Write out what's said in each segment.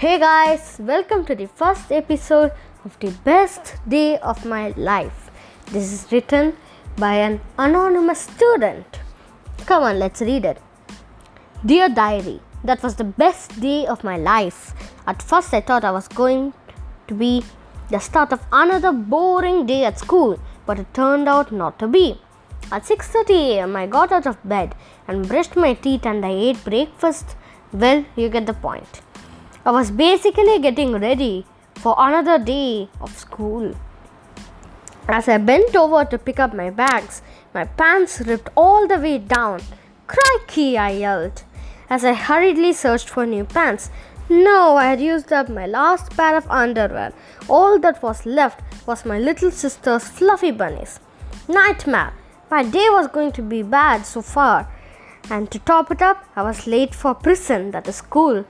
Hey guys, welcome to the first episode of the best day of my life. This is written by an anonymous student. Come on, let's read it. Dear diary, that was the best day of my life. At first I thought I was going to be the start of another boring day at school, but it turned out not to be. At 6:30 a.m. I got out of bed and brushed my teeth and I ate breakfast. Well, you get the point. I was basically getting ready for another day of school. As I bent over to pick up my bags, my pants ripped all the way down. Crikey, I yelled as I hurriedly searched for new pants. No, I had used up my last pair of underwear. All that was left was my little sister's fluffy bunnies. Nightmare! My day was going to be bad so far. And to top it up, I was late for prison, that is school.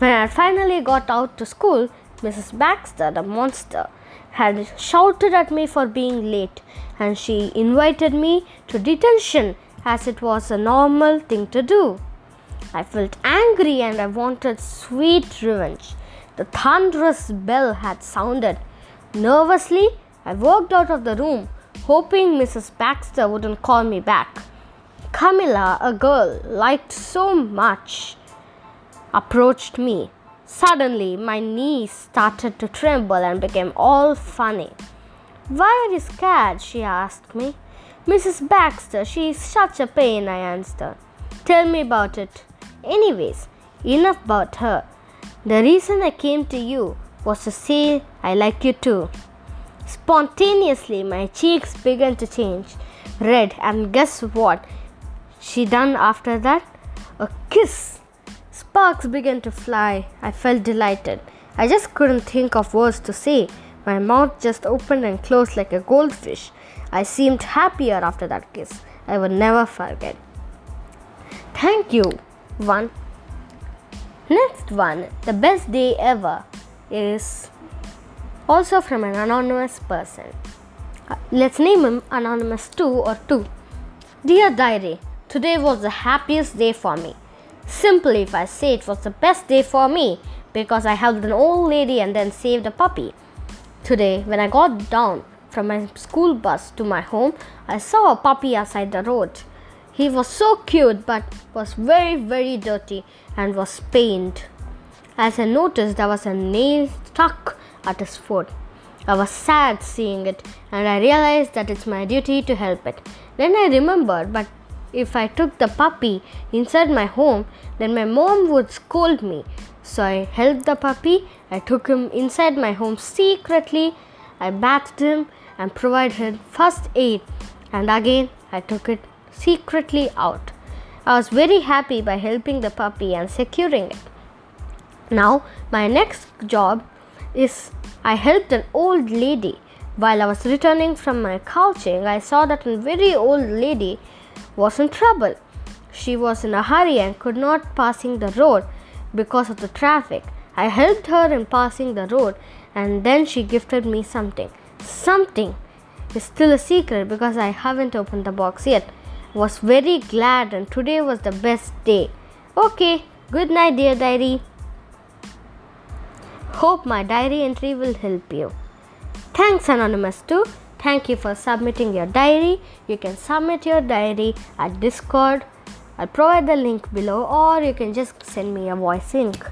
When I finally got out to school, Mrs. Baxter, the monster, had shouted at me for being late and she invited me to detention as it was a normal thing to do. I felt angry and I wanted sweet revenge. The thunderous bell had sounded. Nervously, I walked out of the room, hoping Mrs. Baxter wouldn't call me back. Camilla, a girl liked so much, approached me. Suddenly, my knees started to tremble and became all funny. Why are you scared? she asked me. Mrs. Baxter, she is such a pain, I answered. Tell me about it. Anyways, enough about her. The reason I came to you was to say I like you too. Spontaneously, my cheeks began to change red, and guess what? She done after that? A kiss. Sparks began to fly. I felt delighted. I just couldn't think of words to say. My mouth just opened and closed like a goldfish. I seemed happier after that kiss. I will never forget. Thank you one. Next one, the best day ever, is also from an anonymous person. Uh, let's name him Anonymous 2 or 2. Dear Diary, today was the happiest day for me. Simply, if I say it was the best day for me because I helped an old lady and then saved a puppy. Today, when I got down from my school bus to my home, I saw a puppy outside the road. He was so cute but was very, very dirty and was pained. As I noticed, there was a nail stuck at his foot. I was sad seeing it and I realized that it's my duty to help it. Then I remembered, but if I took the puppy inside my home, then my mom would scold me. So I helped the puppy. I took him inside my home secretly. I bathed him and provided him first aid. And again, I took it secretly out. I was very happy by helping the puppy and securing it. Now, my next job is I helped an old lady. While I was returning from my couching, I saw that a very old lady was in trouble. She was in a hurry and could not passing the road because of the traffic. I helped her in passing the road and then she gifted me something. Something is still a secret because I haven't opened the box yet was very glad and today was the best day. Okay, good night, dear diary. Hope my diary entry will help you. Thanks, Anonymous, too. Thank you for submitting your diary. You can submit your diary at Discord. I'll provide the link below, or you can just send me a voice link.